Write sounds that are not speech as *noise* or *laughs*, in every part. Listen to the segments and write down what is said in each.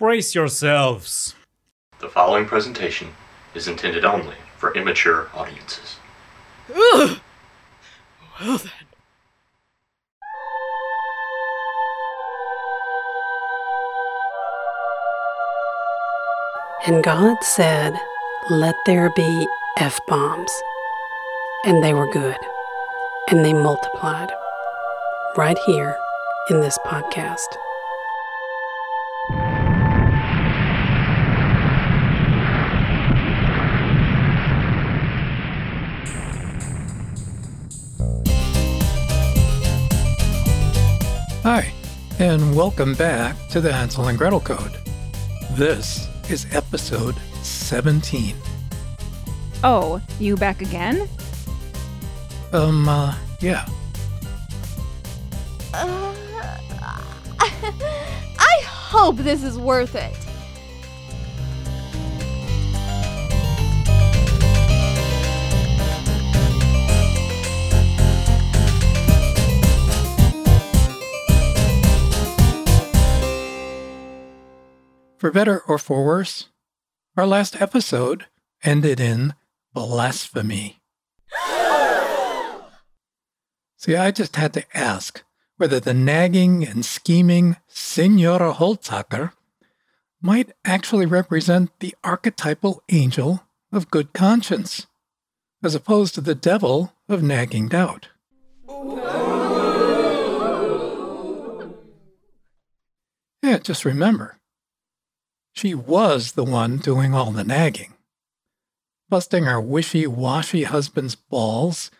Brace yourselves. The following presentation is intended only for immature audiences. Ugh. Well then. And God said, Let there be F bombs. And they were good. And they multiplied. Right here in this podcast. Hi, and welcome back to the Hansel and Gretel Code. This is episode 17. Oh, you back again? Um, uh, yeah. Uh, *laughs* I hope this is worth it. For better or for worse, our last episode ended in blasphemy. *gasps* See, I just had to ask whether the nagging and scheming Senora Holzacker might actually represent the archetypal angel of good conscience, as opposed to the devil of nagging doubt. Yeah, just remember, she was the one doing all the nagging, busting our wishy washy husband's balls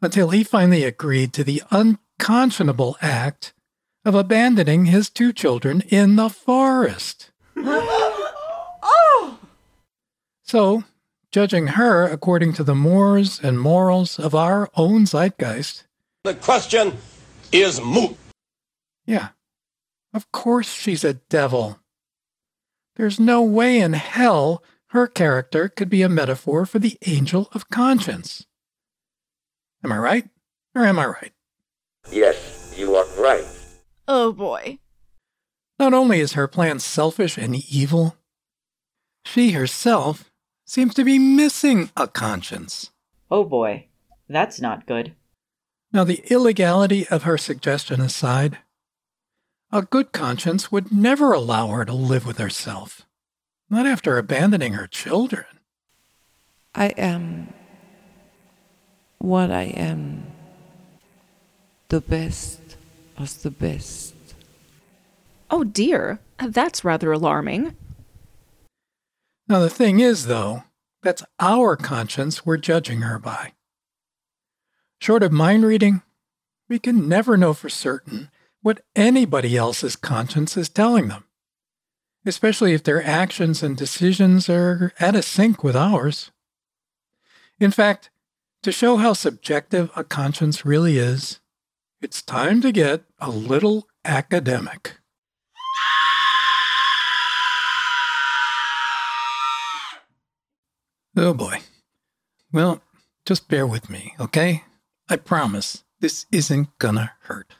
until he finally agreed to the unconscionable act of abandoning his two children in the forest. *gasps* oh! So, judging her according to the mores and morals of our own zeitgeist, the question is moot. Yeah, of course she's a devil. There's no way in hell her character could be a metaphor for the angel of conscience. Am I right? Or am I right? Yes, you are right. Oh boy. Not only is her plan selfish and evil, she herself seems to be missing a conscience. Oh boy, that's not good. Now, the illegality of her suggestion aside, a good conscience would never allow her to live with herself, not after abandoning her children. I am what I am, the best of the best. Oh dear, that's rather alarming. Now, the thing is, though, that's our conscience we're judging her by. Short of mind reading, we can never know for certain what anybody else's conscience is telling them, especially if their actions and decisions are out of sync with ours. In fact, to show how subjective a conscience really is, it's time to get a little academic. Oh boy. Well, just bear with me, okay? I promise this isn't gonna hurt.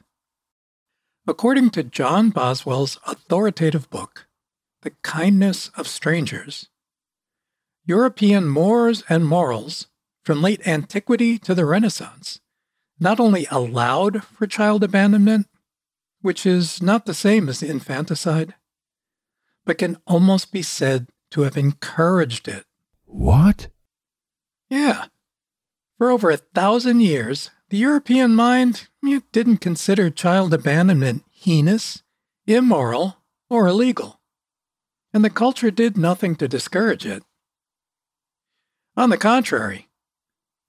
According to John Boswell's authoritative book, The Kindness of Strangers, European mores and morals from late antiquity to the Renaissance not only allowed for child abandonment, which is not the same as infanticide, but can almost be said to have encouraged it. What? Yeah. For over a thousand years, the European mind didn't consider child abandonment heinous, immoral, or illegal, and the culture did nothing to discourage it. On the contrary,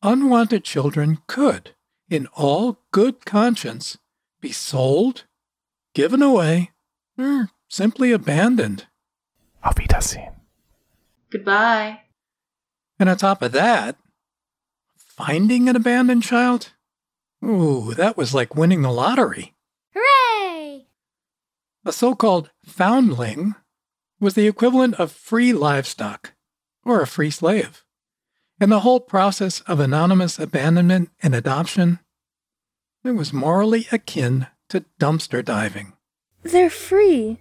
unwanted children could, in all good conscience, be sold, given away, or simply abandoned. Auf Wiedersehen. Goodbye. And on top of that, finding an abandoned child? Ooh, that was like winning the lottery. Hooray! A so called foundling was the equivalent of free livestock or a free slave. And the whole process of anonymous abandonment and adoption, it was morally akin to dumpster diving. They're free.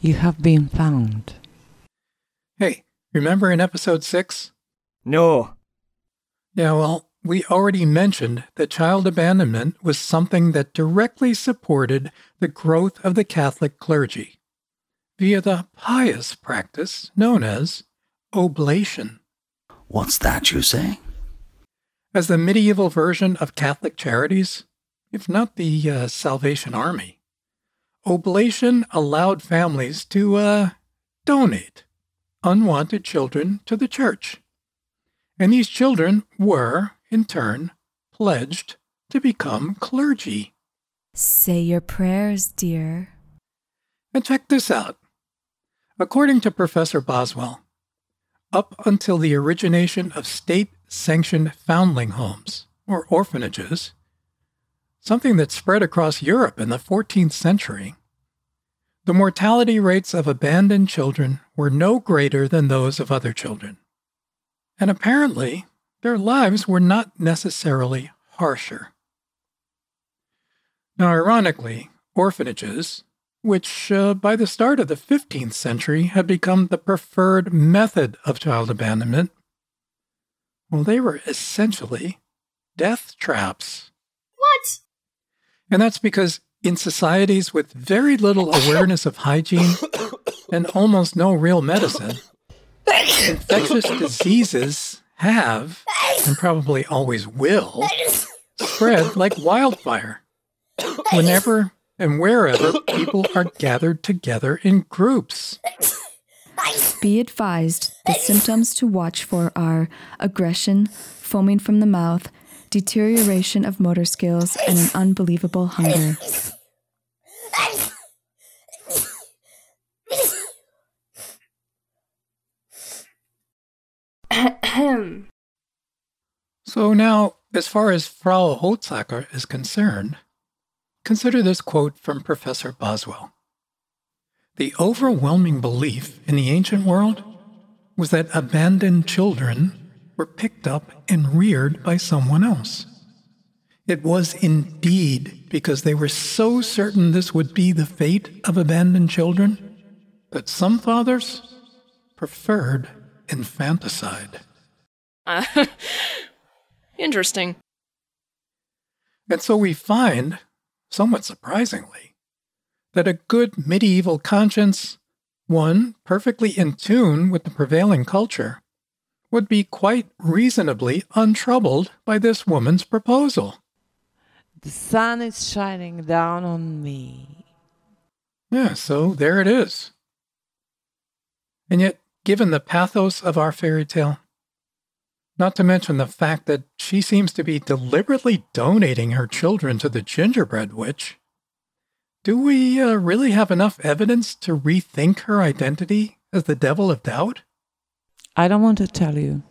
You have been found. Hey, remember in episode 6? No. Yeah, well, we already mentioned that child abandonment was something that directly supported the growth of the Catholic clergy via the pious practice known as oblation. What's that you say? As the medieval version of Catholic charities, if not the uh, Salvation Army, oblation allowed families to uh, donate unwanted children to the church. And these children were, in turn, pledged to become clergy. Say your prayers, dear. And check this out. According to Professor Boswell, up until the origination of state sanctioned foundling homes, or orphanages, something that spread across Europe in the 14th century, the mortality rates of abandoned children were no greater than those of other children. And apparently, their lives were not necessarily harsher. Now, ironically, orphanages, which uh, by the start of the 15th century had become the preferred method of child abandonment, well, they were essentially death traps. What? And that's because in societies with very little awareness of hygiene and almost no real medicine, *coughs* infectious diseases have, and probably always will, *laughs* spread like wildfire whenever and wherever people are gathered together in groups. Be advised the symptoms to watch for are aggression, foaming from the mouth, deterioration of motor skills, and an unbelievable hunger. So now, as far as Frau Holzacker is concerned, consider this quote from Professor Boswell. The overwhelming belief in the ancient world was that abandoned children were picked up and reared by someone else. It was indeed because they were so certain this would be the fate of abandoned children that some fathers preferred infanticide. Uh, *laughs* interesting. And so we find, somewhat surprisingly, that a good medieval conscience, one perfectly in tune with the prevailing culture, would be quite reasonably untroubled by this woman's proposal. The sun is shining down on me. Yeah, so there it is. And yet, given the pathos of our fairy tale, not to mention the fact that she seems to be deliberately donating her children to the gingerbread witch, do we uh, really have enough evidence to rethink her identity as the devil of doubt? I don't want to tell you.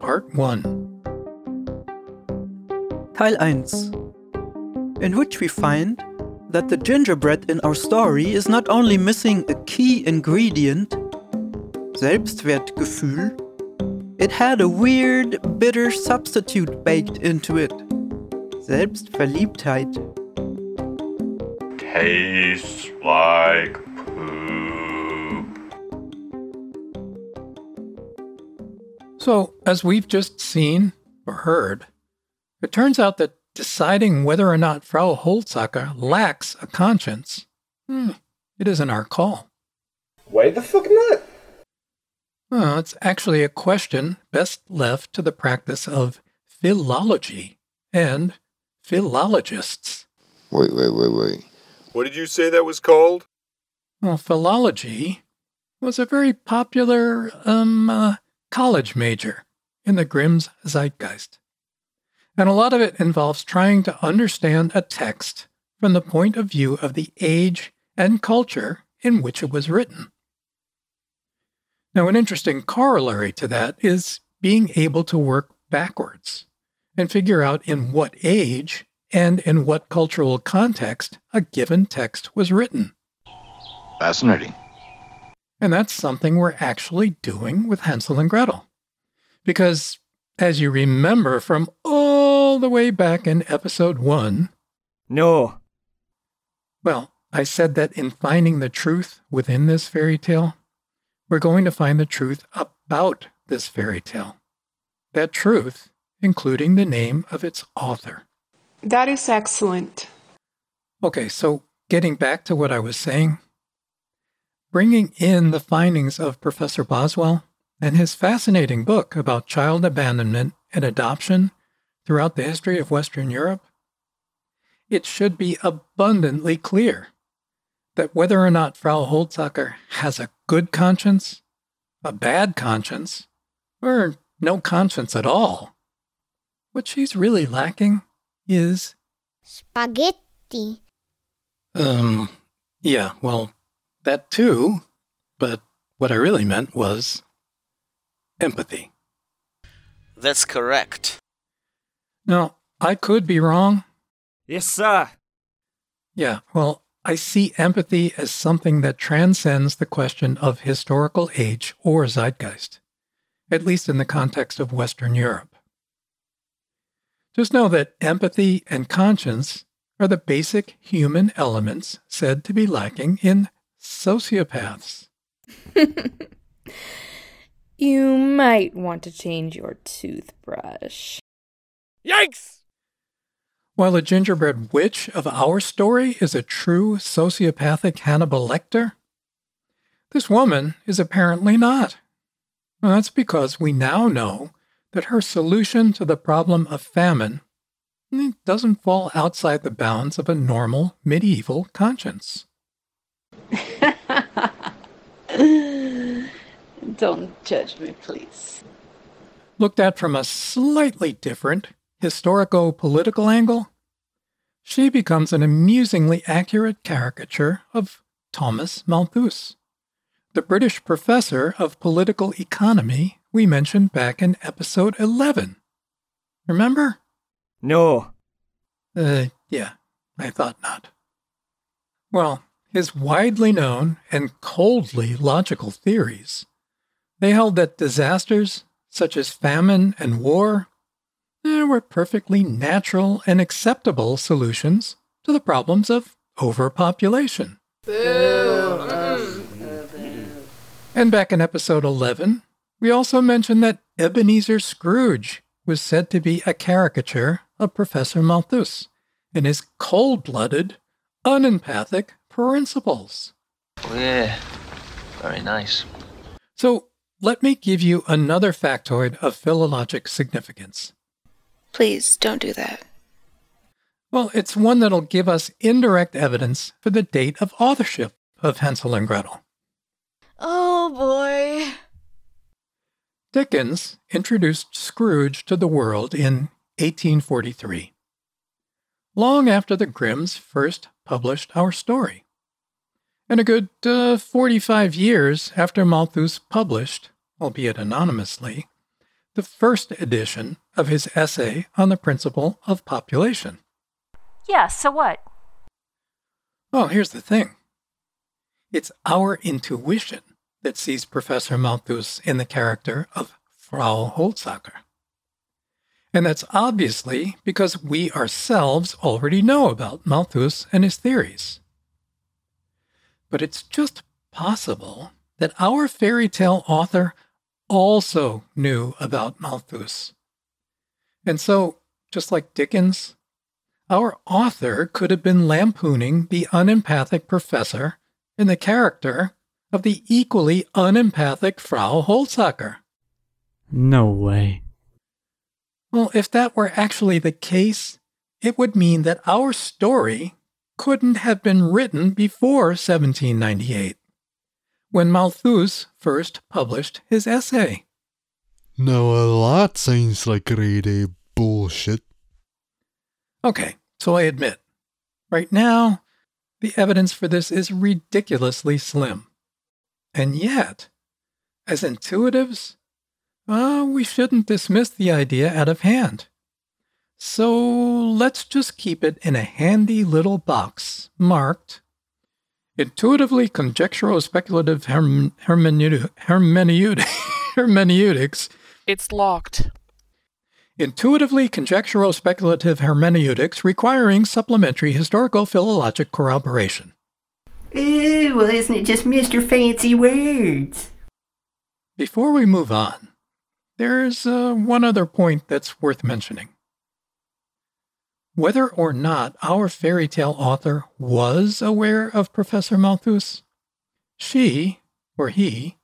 Part 1 Teil 1 In which we find that the gingerbread in our story is not only missing a key ingredient, Selbstwertgefühl, it had a weird, bitter substitute baked into it, Selbstverliebtheit. Tastes like poop. So, as we've just seen or heard, it turns out that deciding whether or not Frau Holzacker lacks a conscience, hmm, it isn't our call. Why the fuck not? Well, it's actually a question best left to the practice of philology and philologists. Wait, wait, wait, wait. What did you say that was called? Well, philology was a very popular um, uh, college major in the Grimm's zeitgeist. And a lot of it involves trying to understand a text from the point of view of the age and culture in which it was written. Now, an interesting corollary to that is being able to work backwards and figure out in what age and in what cultural context a given text was written. Fascinating. And that's something we're actually doing with Hansel and Gretel. Because, as you remember from all all the way back in episode one. No. Well, I said that in finding the truth within this fairy tale, we're going to find the truth about this fairy tale. That truth, including the name of its author. That is excellent. Okay, so getting back to what I was saying, bringing in the findings of Professor Boswell and his fascinating book about child abandonment and adoption throughout the history of Western Europe, it should be abundantly clear that whether or not Frau Holzacker has a good conscience, a bad conscience, or no conscience at all, what she's really lacking is spaghetti. Um, yeah, well, that too, but what I really meant was empathy. That's correct. Now, I could be wrong. Yes, sir. Yeah, well, I see empathy as something that transcends the question of historical age or zeitgeist, at least in the context of Western Europe. Just know that empathy and conscience are the basic human elements said to be lacking in sociopaths. *laughs* you might want to change your toothbrush. Yikes! While the gingerbread witch of our story is a true sociopathic Hannibal Lecter, this woman is apparently not. Well, that's because we now know that her solution to the problem of famine eh, doesn't fall outside the bounds of a normal medieval conscience. *laughs* Don't judge me, please. Looked at from a slightly different historico political angle, she becomes an amusingly accurate caricature of Thomas Malthus, the British professor of political economy we mentioned back in episode 11. Remember? No. Uh, yeah, I thought not. Well, his widely known and coldly logical theories, they held that disasters such as famine and war there were perfectly natural and acceptable solutions to the problems of overpopulation. And back in episode 11, we also mentioned that Ebenezer Scrooge was said to be a caricature of Professor Malthus and his cold blooded, unempathic principles. Oh, yeah, very nice. So let me give you another factoid of philologic significance. Please don't do that. Well, it's one that'll give us indirect evidence for the date of authorship of Hansel and Gretel. Oh boy. Dickens introduced Scrooge to the world in 1843, long after the Grimms first published our story, and a good uh, 45 years after Malthus published, albeit anonymously, the first edition of his essay on the principle of population. Yeah, so what? Well, here's the thing it's our intuition that sees Professor Malthus in the character of Frau Holzacker. And that's obviously because we ourselves already know about Malthus and his theories. But it's just possible that our fairy tale author also knew about Malthus. And so, just like Dickens, our author could have been lampooning the unempathic professor in the character of the equally unempathic Frau Holzacker. No way. Well, if that were actually the case, it would mean that our story couldn't have been written before 1798 when Malthus first published his essay. Now, a that sounds like really bullshit. Okay, so I admit, right now, the evidence for this is ridiculously slim. And yet, as intuitives, uh, we shouldn't dismiss the idea out of hand. So let's just keep it in a handy little box marked Intuitively conjectural speculative herm- hermeneutic, *laughs* hermeneutics. It's locked. intuitively conjectural speculative hermeneutics requiring supplementary historical philologic corroboration. Ooh, well, isn't it just Mr. Fancy Words? Before we move on, there's uh, one other point that's worth mentioning. Whether or not our fairy tale author was aware of Professor Malthus, she, or he,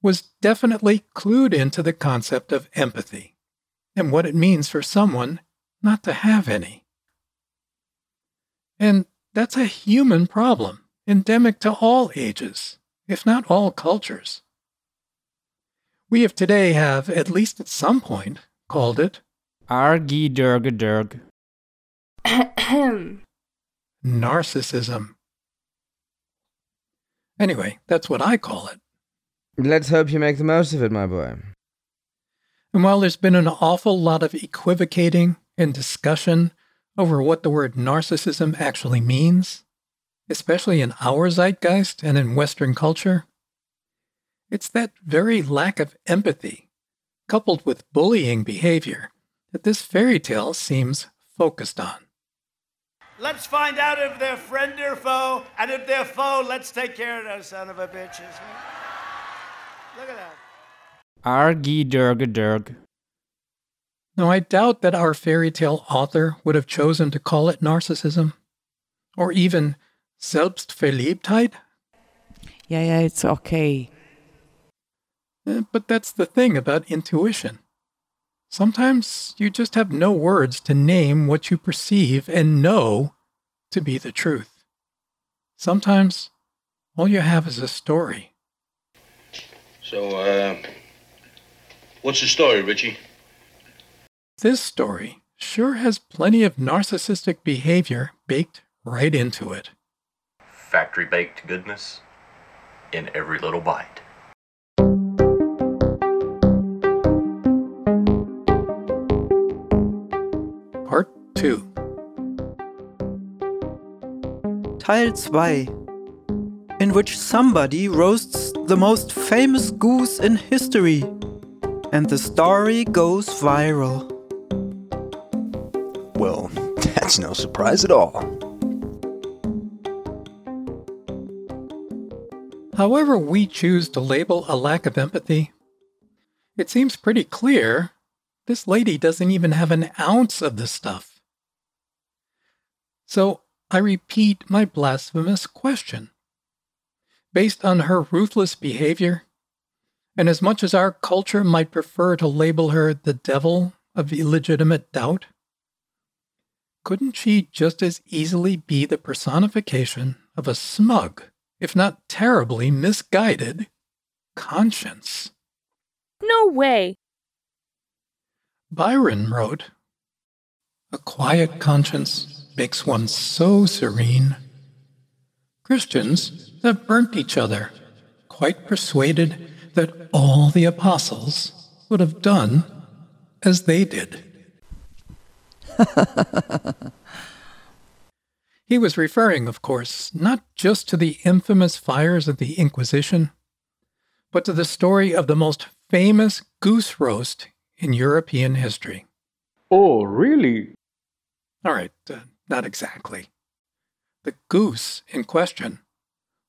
was definitely clued into the concept of empathy and what it means for someone not to have any. And that's a human problem, endemic to all ages, if not all cultures. We of today have, at least at some point, called it Argy Durg Durg. Narcissism. Anyway, that's what I call it. Let's hope you make the most of it, my boy. And while there's been an awful lot of equivocating and discussion over what the word narcissism actually means, especially in our zeitgeist and in Western culture, it's that very lack of empathy, coupled with bullying behavior, that this fairy tale seems focused on. Let's find out if they're friend or foe, and if they're foe, let's take care of those son of a bitches. Look at that. Argy Durg Durg. Now, I doubt that our fairy tale author would have chosen to call it narcissism, or even Selbstverliebtheit. Yeah, yeah, it's okay. Eh, But that's the thing about intuition. Sometimes you just have no words to name what you perceive and know to be the truth. Sometimes all you have is a story. So, uh, what's the story, Ritchie? This story sure has plenty of narcissistic behavior baked right into it. Factory baked goodness in every little bite. 2 Teil 2 in which somebody roasts the most famous goose in history and the story goes viral. Well, that's no surprise at all. However, we choose to label a lack of empathy, it seems pretty clear this lady doesn't even have an ounce of the stuff. So I repeat my blasphemous question. Based on her ruthless behavior, and as much as our culture might prefer to label her the devil of illegitimate doubt, couldn't she just as easily be the personification of a smug, if not terribly misguided, conscience? No way. Byron wrote, A quiet conscience makes one so serene. Christians have burnt each other, quite persuaded that all the apostles would have done as they did. *laughs* he was referring, of course, not just to the infamous fires of the Inquisition, but to the story of the most famous goose roast in European history. Oh, really? All right, uh, not exactly. The goose in question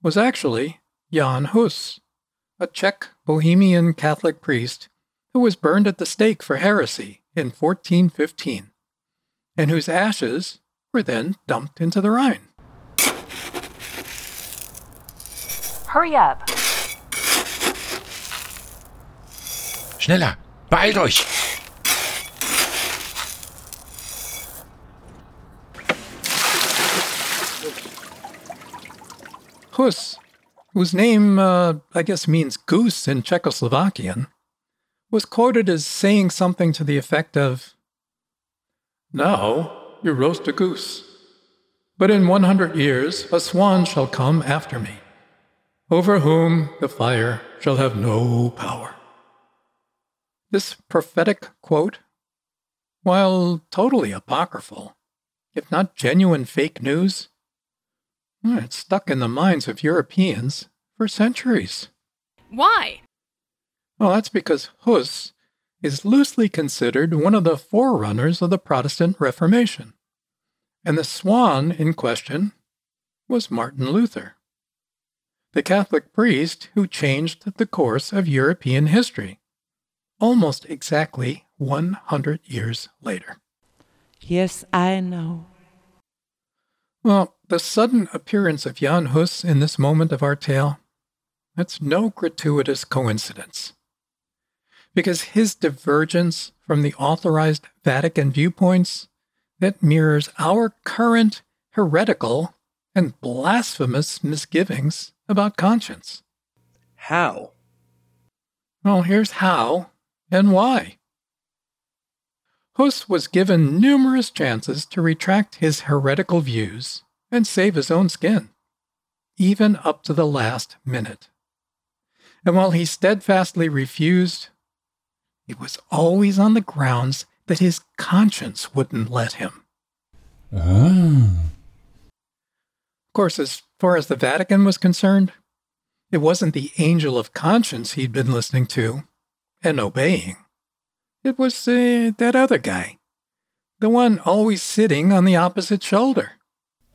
was actually Jan Hus, a Czech Bohemian Catholic priest who was burned at the stake for heresy in 1415, and whose ashes were then dumped into the Rhine. Hurry up. Schneller! Beeilt euch! Hus, whose name, uh, I guess, means goose in Czechoslovakian, was quoted as saying something to the effect of Now you roast a goose, but in 100 years a swan shall come after me, over whom the fire shall have no power. This prophetic quote, while totally apocryphal, if not genuine fake news, it's stuck in the minds of Europeans for centuries. Why? Well, that's because Hus is loosely considered one of the forerunners of the Protestant Reformation, and the swan in question was Martin Luther, the Catholic priest who changed the course of European history almost exactly 100 years later. Yes, I know. Well, the sudden appearance of Jan Hus in this moment of our tale, that's no gratuitous coincidence. Because his divergence from the authorized Vatican viewpoints that mirrors our current heretical and blasphemous misgivings about conscience. How? Well, here's how and why. Hus was given numerous chances to retract his heretical views and save his own skin, even up to the last minute. And while he steadfastly refused, it was always on the grounds that his conscience wouldn't let him. Ah. Of course, as far as the Vatican was concerned, it wasn't the angel of conscience he'd been listening to and obeying. It was uh, that other guy, the one always sitting on the opposite shoulder.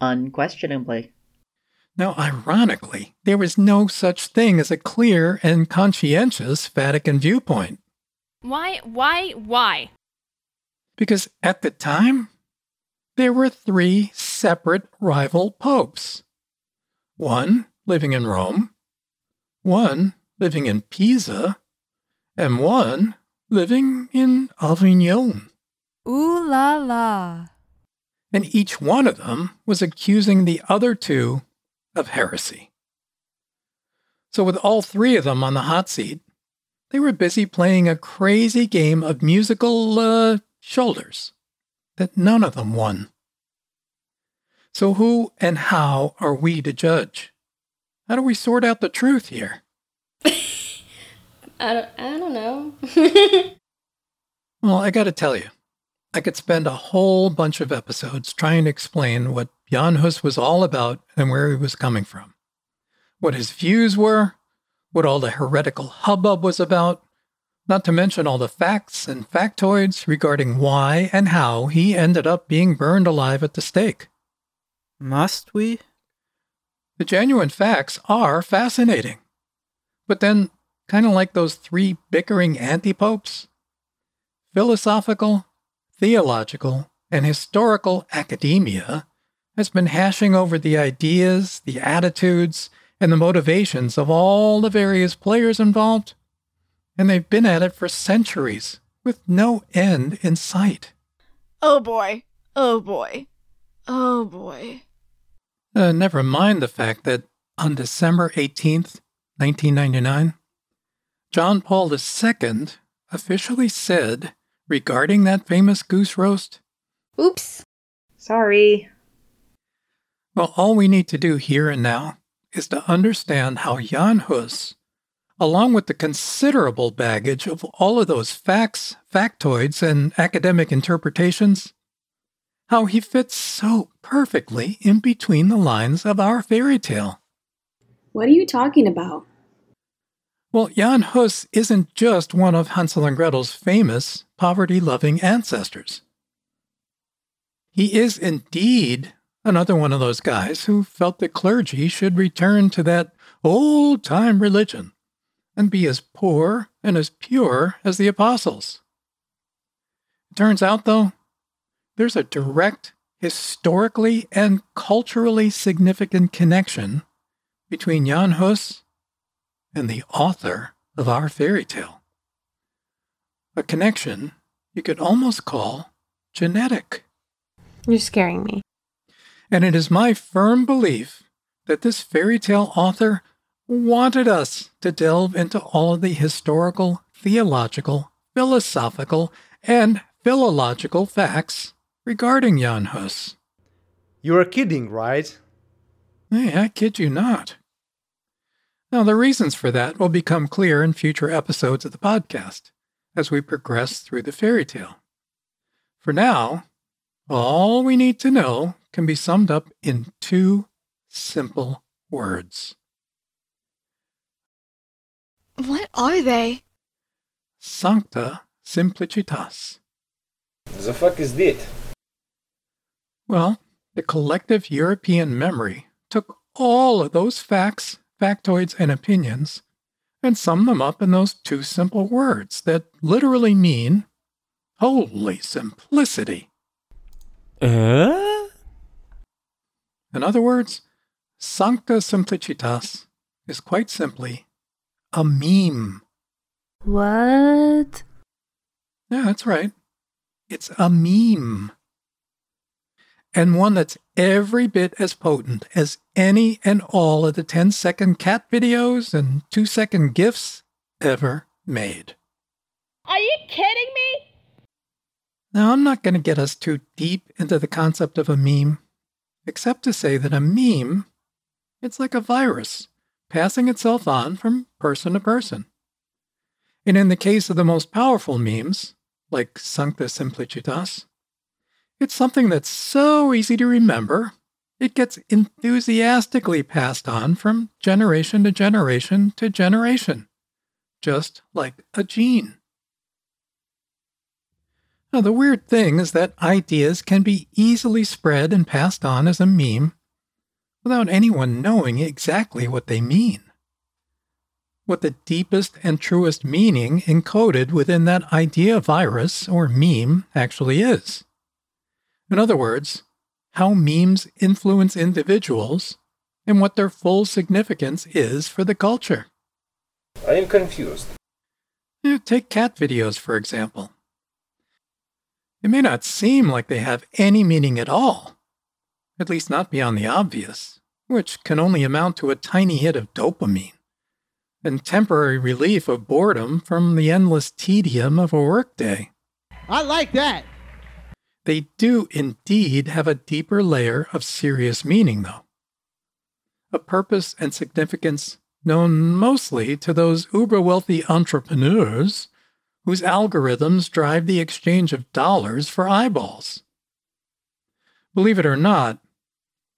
Unquestionably. Now, ironically, there was no such thing as a clear and conscientious Vatican viewpoint. Why, why, why? Because at the time, there were three separate rival popes one living in Rome, one living in Pisa, and one living in Avignon. Ooh la la. And each one of them was accusing the other two of heresy. So, with all three of them on the hot seat, they were busy playing a crazy game of musical uh, shoulders that none of them won. So, who and how are we to judge? How do we sort out the truth here? I don't, I don't know. *laughs* well, I got to tell you, I could spend a whole bunch of episodes trying to explain what Jan Hus was all about and where he was coming from, what his views were, what all the heretical hubbub was about, not to mention all the facts and factoids regarding why and how he ended up being burned alive at the stake. Must we? The genuine facts are fascinating. But then kind of like those three bickering antipopes. Philosophical, theological, and historical academia has been hashing over the ideas, the attitudes, and the motivations of all the various players involved, and they've been at it for centuries with no end in sight. Oh boy. Oh boy. Oh boy. Uh, never mind the fact that on December 18th, 1999, John Paul II officially said regarding that famous goose roast Oops. Sorry. Well, all we need to do here and now is to understand how Jan Hus, along with the considerable baggage of all of those facts, factoids, and academic interpretations, how he fits so perfectly in between the lines of our fairy tale. What are you talking about? Well, Jan Hus isn't just one of Hansel and Gretel's famous poverty loving ancestors. He is indeed another one of those guys who felt the clergy should return to that old time religion and be as poor and as pure as the apostles. It turns out, though, there's a direct, historically and culturally significant connection between Jan Hus and the author of our fairy tale. A connection you could almost call genetic. You're scaring me. And it is my firm belief that this fairy tale author wanted us to delve into all of the historical, theological, philosophical, and philological facts regarding Jan Hus. You are kidding, right? Hey, I kid you not. Now, the reasons for that will become clear in future episodes of the podcast as we progress through the fairy tale. For now, all we need to know can be summed up in two simple words. What are they? Sancta Simplicitas. The fuck is that? Well, the collective European memory took all of those facts, factoids, and opinions and sum them up in those two simple words that literally mean holy simplicity. Uh? In other words, Sancta Simplicitas is quite simply a meme. What? Yeah, that's right. It's a meme. And one that's every bit as potent as any and all of the 10 second cat videos and 2 second GIFs ever made. Are you kidding me? Now, I'm not going to get us too deep into the concept of a meme, except to say that a meme, it's like a virus passing itself on from person to person. And in the case of the most powerful memes, like Sancta Simplicitas, it's something that's so easy to remember, it gets enthusiastically passed on from generation to generation to generation, just like a gene. Now, the weird thing is that ideas can be easily spread and passed on as a meme without anyone knowing exactly what they mean. What the deepest and truest meaning encoded within that idea virus or meme actually is. In other words, how memes influence individuals and what their full significance is for the culture. I am confused. Yeah, take cat videos, for example. It may not seem like they have any meaning at all, at least not beyond the obvious, which can only amount to a tiny hit of dopamine and temporary relief of boredom from the endless tedium of a workday. I like that. They do indeed have a deeper layer of serious meaning, though. A purpose and significance known mostly to those uber wealthy entrepreneurs whose algorithms drive the exchange of dollars for eyeballs. Believe it or not,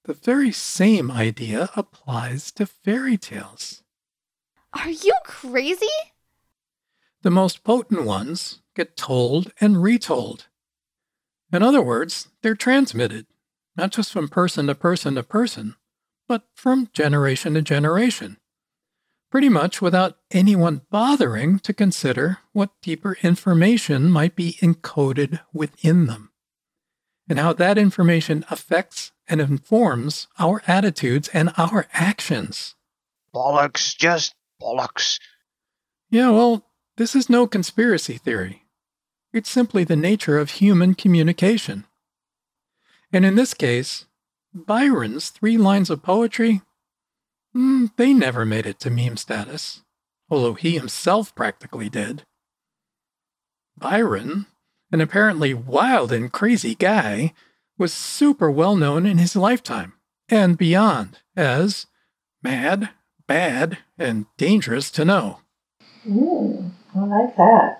the very same idea applies to fairy tales. Are you crazy? The most potent ones get told and retold. In other words, they're transmitted, not just from person to person to person, but from generation to generation, pretty much without anyone bothering to consider what deeper information might be encoded within them, and how that information affects and informs our attitudes and our actions. Bollocks, just bollocks. Yeah, well, this is no conspiracy theory. It's simply the nature of human communication. And in this case, Byron's three lines of poetry, mm, they never made it to meme status, although he himself practically did. Byron, an apparently wild and crazy guy, was super well known in his lifetime and beyond as mad, bad, and dangerous to know. Ooh, I like that.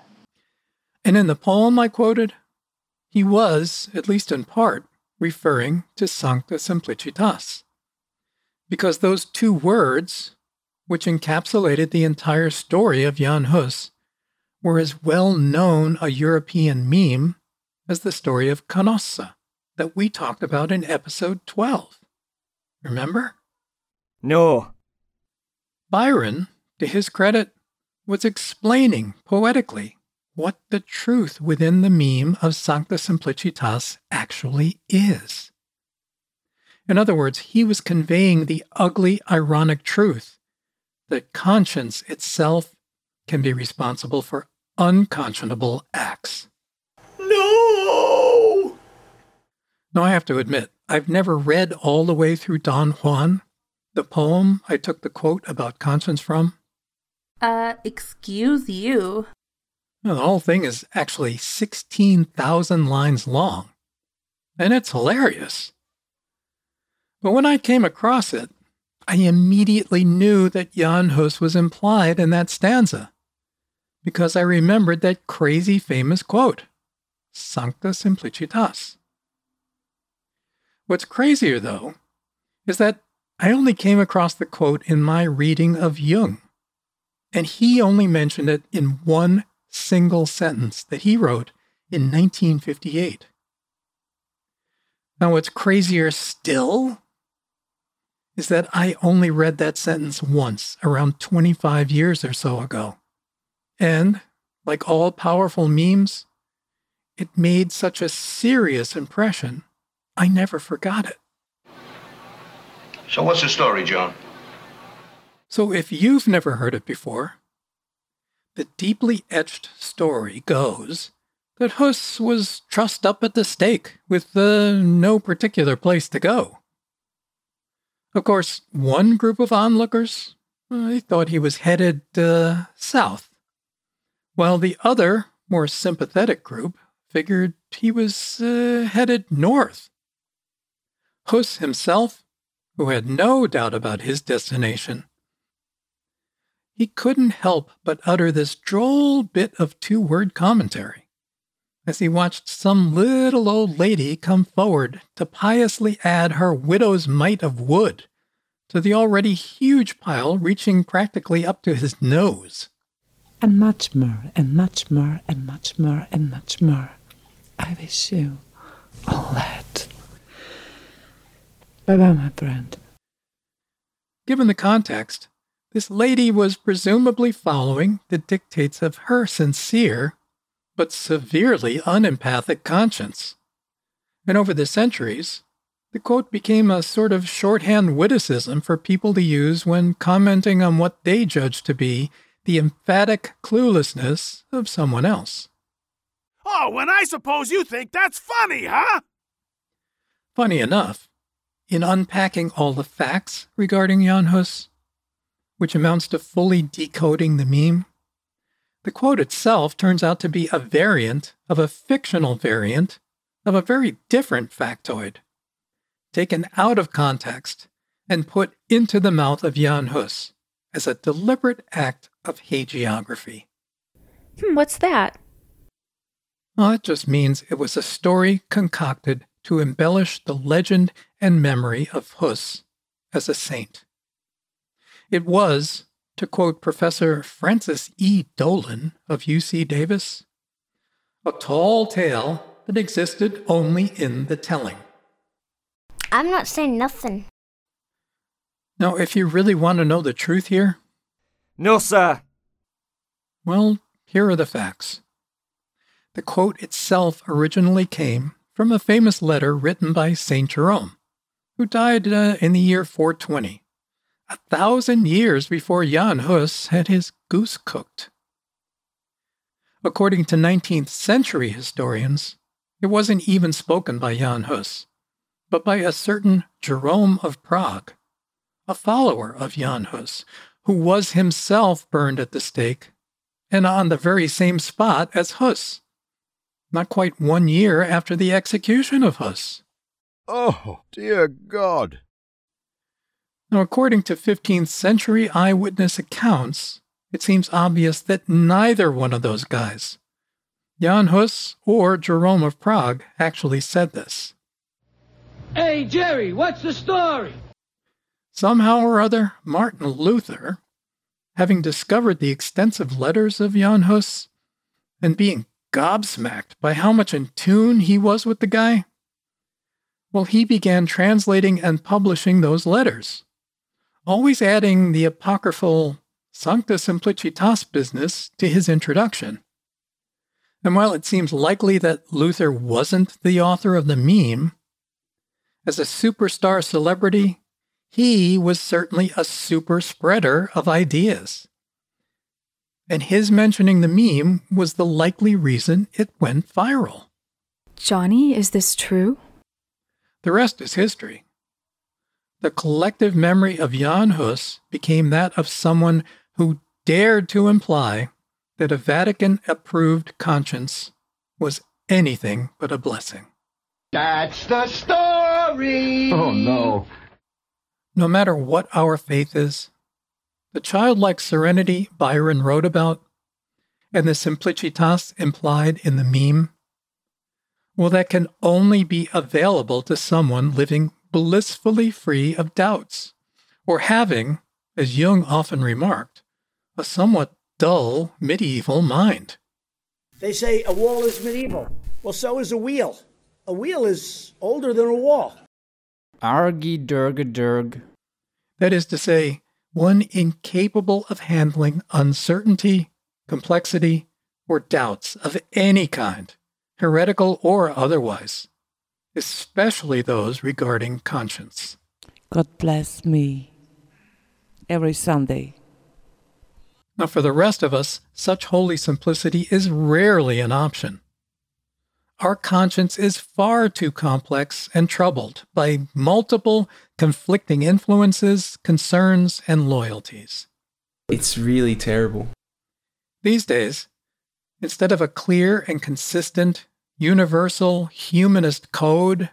And in the poem I quoted, he was, at least in part, referring to Sancta Simplicitas. Because those two words, which encapsulated the entire story of Jan Hus, were as well known a European meme as the story of Canossa that we talked about in episode 12. Remember? No. Byron, to his credit, was explaining poetically what the truth within the meme of Sancta Simplicitas actually is. In other words, he was conveying the ugly, ironic truth that conscience itself can be responsible for unconscionable acts. No! Now, I have to admit, I've never read all the way through Don Juan, the poem I took the quote about conscience from. Uh, excuse you. Well, the whole thing is actually 16,000 lines long, and it's hilarious. But when I came across it, I immediately knew that Jan Hus was implied in that stanza, because I remembered that crazy famous quote, Sancta Simplicitas. What's crazier, though, is that I only came across the quote in my reading of Jung, and he only mentioned it in one single sentence that he wrote in 1958. Now, what's crazier still is that I only read that sentence once around 25 years or so ago. And, like all powerful memes, it made such a serious impression, I never forgot it. So, what's the story, John? So, if you've never heard it before, the deeply etched story goes that Hus was trussed up at the stake with uh, no particular place to go. Of course, one group of onlookers uh, thought he was headed uh, south, while the other, more sympathetic group figured he was uh, headed north. Hus himself, who had no doubt about his destination, he couldn't help but utter this droll bit of two word commentary as he watched some little old lady come forward to piously add her widow's mite of wood to the already huge pile reaching practically up to his nose. And much more, and much more, and much more, and much more. I wish you all that. Bye bye, my friend. Given the context, this lady was presumably following the dictates of her sincere but severely unempathic conscience. And over the centuries, the quote became a sort of shorthand witticism for people to use when commenting on what they judged to be the emphatic cluelessness of someone else. Oh, and I suppose you think that's funny, huh? Funny enough, in unpacking all the facts regarding Jan Hus, which amounts to fully decoding the meme, the quote itself turns out to be a variant of a fictional variant of a very different factoid, taken out of context and put into the mouth of Jan Hus as a deliberate act of hagiography. Hmm, what's that? Well, it just means it was a story concocted to embellish the legend and memory of Hus as a saint. It was, to quote Professor Frances E. Dolan of UC Davis, a tall tale that existed only in the telling. I'm not saying nothing. Now, if you really want to know the truth here, No, sir. well, here are the facts. The quote itself originally came from a famous letter written by St. Jerome, who died uh, in the year 420, a thousand years before Jan Hus had his goose cooked. According to 19th century historians, it wasn't even spoken by Jan Hus, but by a certain Jerome of Prague, a follower of Jan Hus, who was himself burned at the stake and on the very same spot as Hus, not quite one year after the execution of Hus. Oh, dear God. Now, according to 15th century eyewitness accounts, it seems obvious that neither one of those guys, Jan Hus or Jerome of Prague, actually said this. Hey, Jerry, what's the story? Somehow or other, Martin Luther, having discovered the extensive letters of Jan Hus and being gobsmacked by how much in tune he was with the guy, well, he began translating and publishing those letters, always adding the apocryphal Sancta Simplicitas business to his introduction. And while it seems likely that Luther wasn't the author of the meme, as a superstar celebrity, he was certainly a super spreader of ideas. And his mentioning the meme was the likely reason it went viral. Johnny, is this true? The rest is history. The collective memory of Jan Hus became that of someone who dared to imply that a Vatican approved conscience was anything but a blessing. That's the story. Oh no. No matter what our faith is, the childlike serenity Byron wrote about, and the simplicitas implied in the meme, well, that can only be available to someone living blissfully free of doubts, or having, as Jung often remarked, a somewhat dull medieval mind. They say a wall is medieval. Well, so is a wheel. A wheel is older than a wall. Argy durg durg. That is to say, one incapable of handling uncertainty, complexity, or doubts of any kind, heretical or otherwise, especially those regarding conscience. God bless me. Every Sunday. Now, for the rest of us, such holy simplicity is rarely an option. Our conscience is far too complex and troubled by multiple conflicting influences, concerns, and loyalties. It's really terrible. These days, instead of a clear and consistent, universal, humanist code,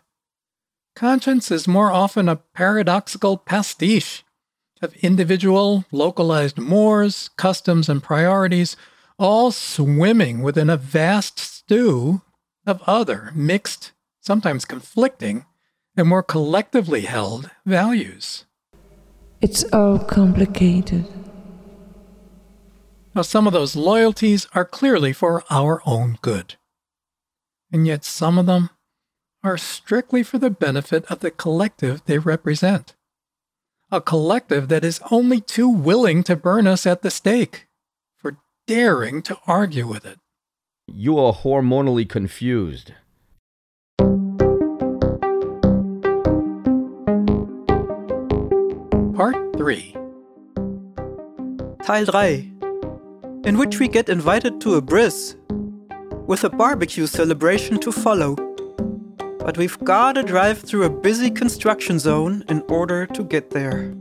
conscience is more often a paradoxical pastiche of individual, localized mores, customs, and priorities, all swimming within a vast stew of other, mixed, sometimes conflicting, and more collectively held values. It's all complicated. Now, some of those loyalties are clearly for our own good. And yet, some of them are strictly for the benefit of the collective they represent. A collective that is only too willing to burn us at the stake for daring to argue with it. You are hormonally confused. Part 3 Teil 3 In which we get invited to a bris with a barbecue celebration to follow. But we've gotta drive through a busy construction zone in order to get there.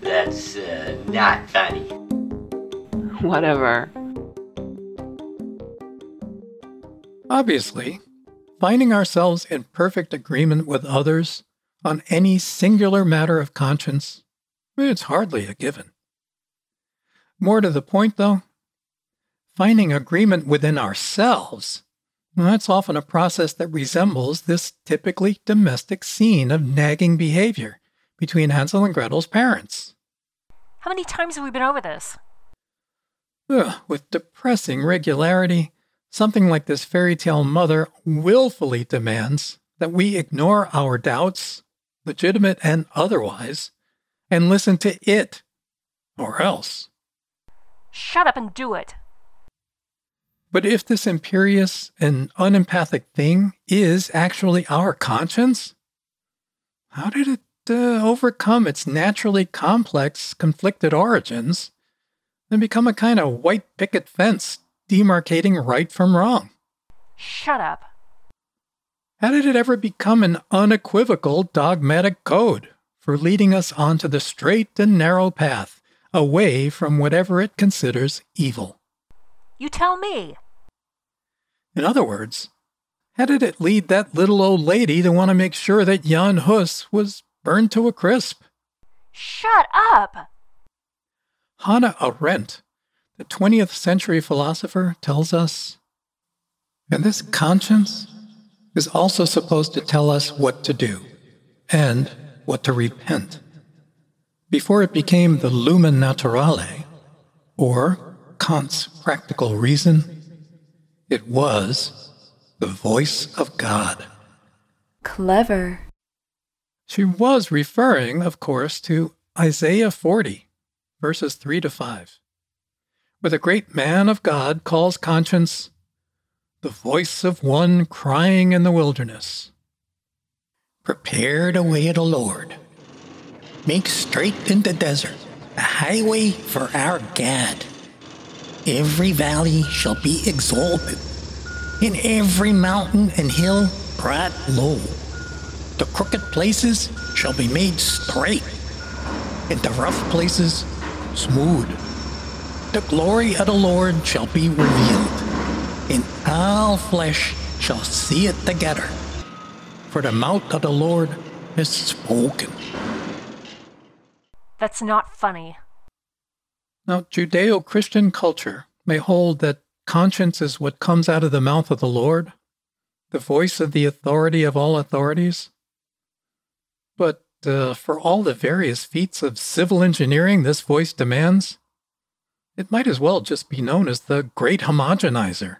That's uh, not funny. Whatever. Obviously, finding ourselves in perfect agreement with others on any singular matter of conscience, it's hardly a given. More to the point, though, finding agreement within ourselves, that's often a process that resembles this typically domestic scene of nagging behavior between Hansel and Gretel's parents. How many times have we been over this? Ugh, with depressing regularity, something like this fairy tale mother willfully demands that we ignore our doubts, legitimate and otherwise, and listen to it, or else. Shut up and do it. But if this imperious and unempathic thing is actually our conscience, how did it uh, overcome its naturally complex, conflicted origins and become a kind of white picket fence demarcating right from wrong? Shut up. How did it ever become an unequivocal dogmatic code for leading us onto the straight and narrow path away from whatever it considers evil? You tell me. In other words, how did it lead that little old lady to want to make sure that Jan Hus was burned to a crisp? Shut up! Hannah Arendt, the 20th century philosopher, tells us, and this conscience is also supposed to tell us what to do and what to repent. Before it became the lumen naturale, or Kant's practical reason, it was the voice of God. Clever. She was referring, of course, to Isaiah 40, verses 3 to 5, where the great man of God calls conscience the voice of one crying in the wilderness. Prepare the way of the Lord. Make straight in the desert a highway for our God. Every valley shall be exalted, and every mountain and hill brought low. The crooked places shall be made straight, and the rough places smooth. The glory of the Lord shall be revealed, and all flesh shall see it together. For the mouth of the Lord has spoken. That's not funny. Now, Judeo Christian culture may hold that conscience is what comes out of the mouth of the Lord, the voice of the authority of all authorities. But uh, for all the various feats of civil engineering this voice demands, it might as well just be known as the Great Homogenizer.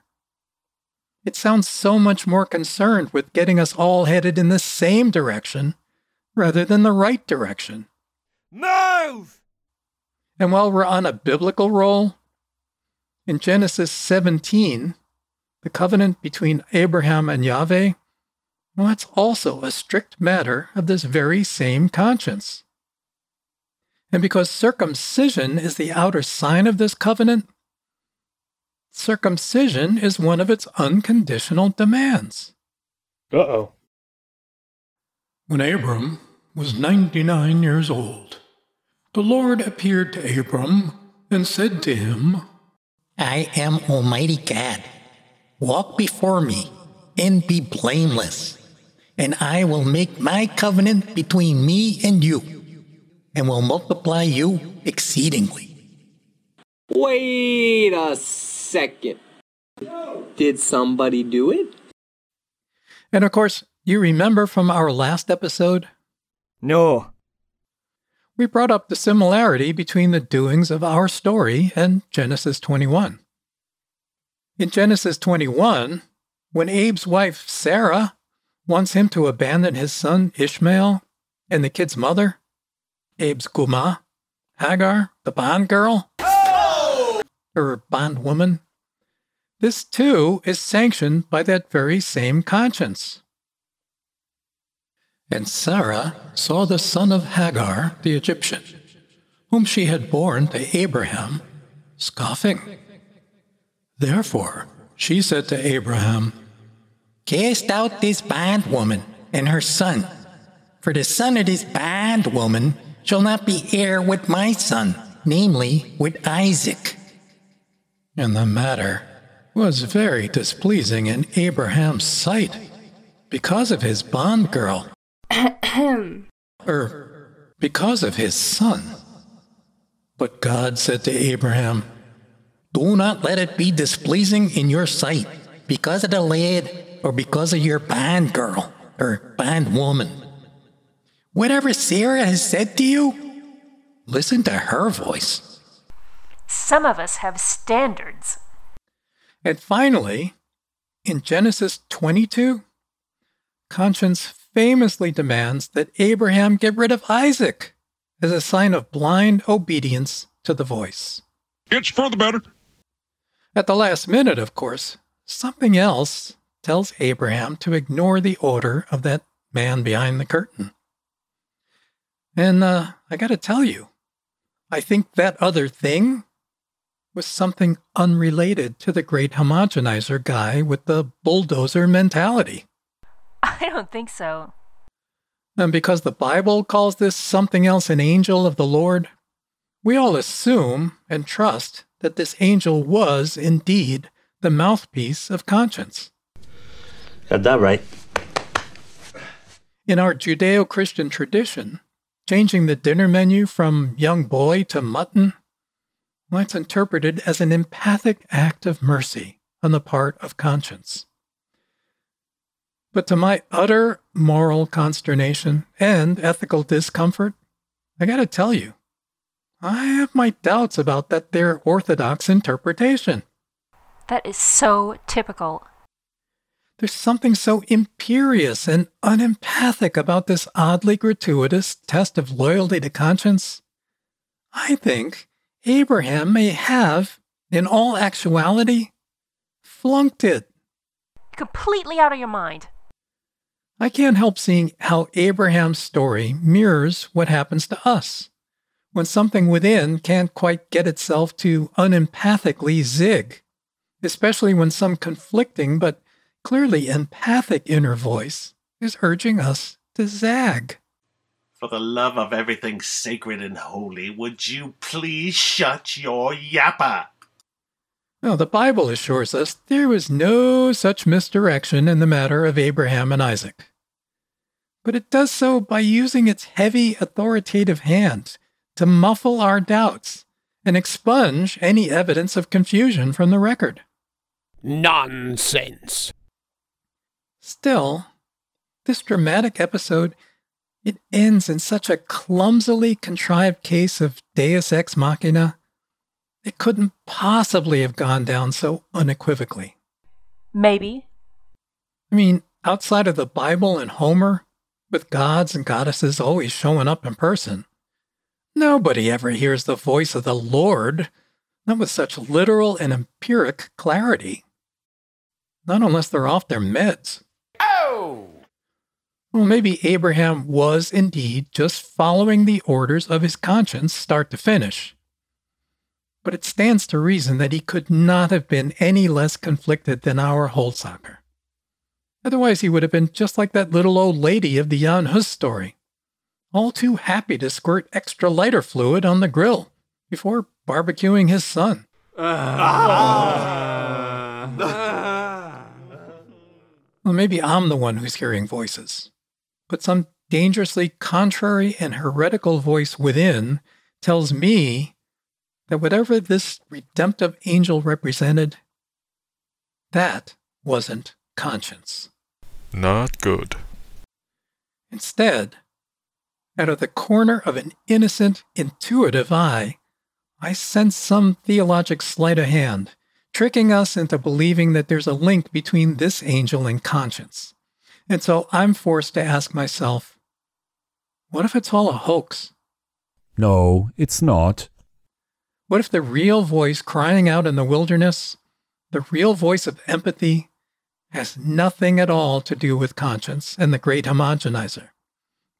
It sounds so much more concerned with getting us all headed in the same direction rather than the right direction. Move! And while we're on a biblical roll, in Genesis 17, the covenant between Abraham and Yahweh, well, that's also a strict matter of this very same conscience. And because circumcision is the outer sign of this covenant, circumcision is one of its unconditional demands. Uh oh. When Abram was 99 years old, the Lord appeared to Abram and said to him, I am Almighty God. Walk before me and be blameless, and I will make my covenant between me and you, and will multiply you exceedingly. Wait a second. Did somebody do it? And of course, you remember from our last episode? No. We brought up the similarity between the doings of our story and Genesis 21. In Genesis 21, when Abe's wife, Sarah, wants him to abandon his son Ishmael and the kid's mother, Abe's Guma, Hagar, the bond girl, or bondwoman, this too is sanctioned by that very same conscience. And Sarah saw the son of Hagar the Egyptian, whom she had borne to Abraham, scoffing. Therefore she said to Abraham, Cast out this bondwoman and her son, for the son of this bondwoman shall not be heir with my son, namely with Isaac. And the matter was very displeasing in Abraham's sight because of his bondgirl or *coughs* er, because of his son. But God said to Abraham, Do not let it be displeasing in your sight because of the lad or because of your band girl or band woman. Whatever Sarah has said to you, listen to her voice. Some of us have standards. And finally, in Genesis 22, conscience famously demands that Abraham get rid of Isaac as a sign of blind obedience to the voice. It's for the better. At the last minute, of course, something else tells Abraham to ignore the order of that man behind the curtain. And uh, I got to tell you, I think that other thing was something unrelated to the great homogenizer guy with the bulldozer mentality. *laughs* I don't think so. And because the Bible calls this something else an angel of the Lord, we all assume and trust that this angel was indeed the mouthpiece of conscience. Got that right. In our Judeo Christian tradition, changing the dinner menu from young boy to mutton, that's interpreted as an empathic act of mercy on the part of conscience. But to my utter moral consternation and ethical discomfort, I gotta tell you, I have my doubts about that their orthodox interpretation. That is so typical. There's something so imperious and unempathic about this oddly gratuitous test of loyalty to conscience. I think Abraham may have, in all actuality, flunked it. Completely out of your mind. I can't help seeing how Abraham's story mirrors what happens to us when something within can't quite get itself to unempathically zig, especially when some conflicting but clearly empathic inner voice is urging us to zag. For the love of everything sacred and holy, would you please shut your yapper? The Bible assures us there was no such misdirection in the matter of Abraham and Isaac. But it does so by using its heavy authoritative hand to muffle our doubts and expunge any evidence of confusion from the record. Nonsense. Still, this dramatic episode it ends in such a clumsily contrived case of deus ex machina it couldn't possibly have gone down so unequivocally. Maybe. I mean, outside of the Bible and Homer, with gods and goddesses always showing up in person, nobody ever hears the voice of the Lord, not with such literal and empiric clarity. Not unless they're off their meds. Oh! Well, maybe Abraham was indeed just following the orders of his conscience start to finish. But it stands to reason that he could not have been any less conflicted than our Holzhacker. Otherwise, he would have been just like that little old lady of the Jan Hus story, all too happy to squirt extra lighter fluid on the grill before barbecuing his son. Well, maybe I'm the one who's hearing voices, but some dangerously contrary and heretical voice within tells me that whatever this redemptive angel represented, that wasn't conscience. Not good. Instead, out of the corner of an innocent, intuitive eye, I sense some theologic sleight of hand, tricking us into believing that there's a link between this angel and conscience. And so I'm forced to ask myself, what if it's all a hoax? No, it's not. What if the real voice crying out in the wilderness, the real voice of empathy, has nothing at all to do with conscience and the great homogenizer,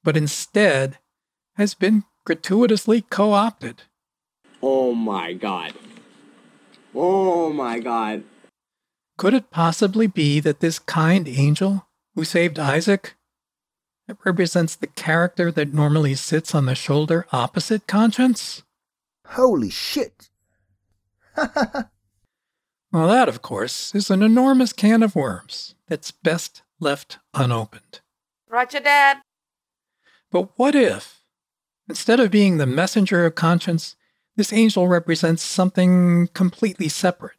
but instead has been gratuitously co opted? Oh my god. Oh my god. Could it possibly be that this kind angel who saved Isaac it represents the character that normally sits on the shoulder opposite conscience? Holy shit. *laughs* Well, that, of course, is an enormous can of worms that's best left unopened. Roger, Dad. But what if, instead of being the messenger of conscience, this angel represents something completely separate?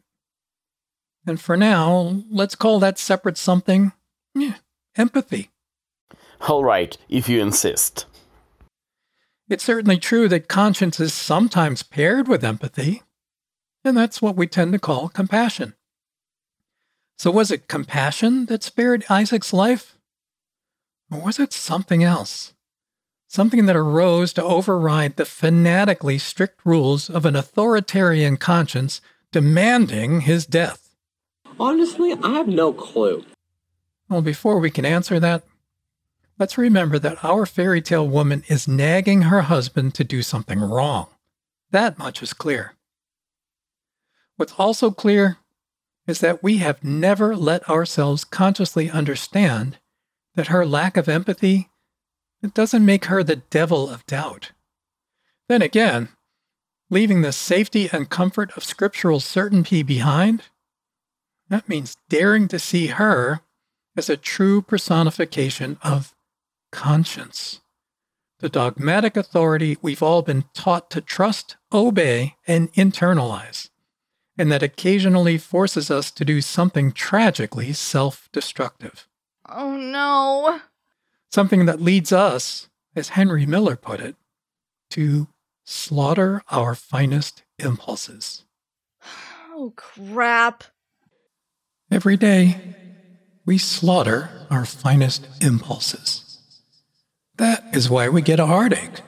And for now, let's call that separate something yeah, empathy. All right, if you insist. It's certainly true that conscience is sometimes paired with empathy, and that's what we tend to call compassion. So, was it compassion that spared Isaac's life? Or was it something else? Something that arose to override the fanatically strict rules of an authoritarian conscience demanding his death? Honestly, I have no clue. Well, before we can answer that, let's remember that our fairy tale woman is nagging her husband to do something wrong. That much is clear. What's also clear is that we have never let ourselves consciously understand that her lack of empathy it doesn't make her the devil of doubt. Then again, leaving the safety and comfort of scriptural certainty behind, that means daring to see her as a true personification of conscience, the dogmatic authority we've all been taught to trust, obey, and internalize and that occasionally forces us to do something tragically self destructive. Oh no. Something that leads us, as Henry Miller put it, to slaughter our finest impulses. Oh crap. Every day, we slaughter our finest impulses. That is why we get a heartache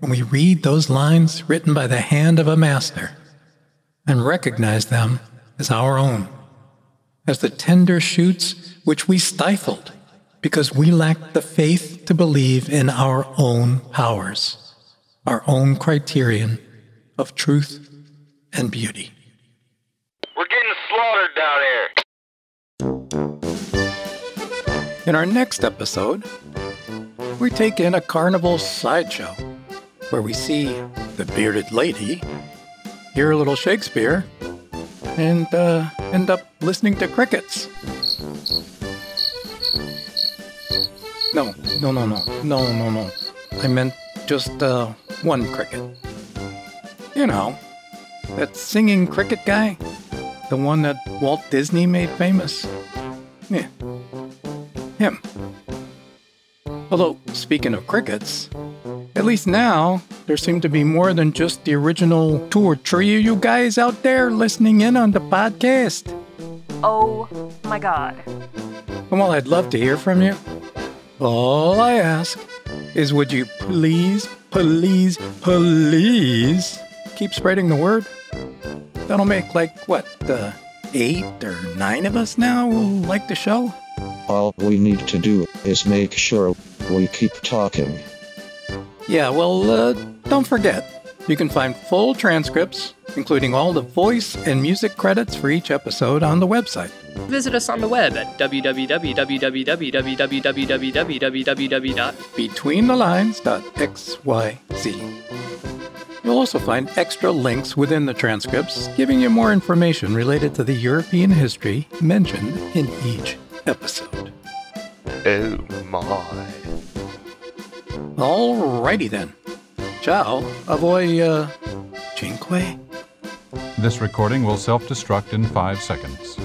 when we read those lines written by the hand of a master and recognize them as our own, as the tender shoots which we stifled because we lacked the faith to believe in our own powers, our own criterion of truth and beauty. We're getting slaughtered down here. In our next episode, we take in a carnival sideshow where we see the bearded lady hear a little Shakespeare, and uh, end up listening to crickets. No, no, no, no, no, no, no. I meant just uh, one cricket. You know, that singing cricket guy, the one that Walt Disney made famous. Yeah, him. Although, speaking of crickets, at least now there seem to be more than just the original two or three of you guys out there listening in on the podcast. Oh my god. Well, I'd love to hear from you. All I ask is would you please, please, please keep spreading the word? That'll make like, what, uh, eight or nine of us now who like the show? All we need to do is make sure we keep talking. Yeah, well, uh, don't forget, you can find full transcripts, including all the voice and music credits for each episode on the website. Visit us on the web at www.betweenthelines.xyz. You'll also find extra links within the transcripts, giving you more information related to the European history mentioned in each episode. Oh my. Alrighty then. Ciao, a voi uh, cinque? This recording will self destruct in five seconds.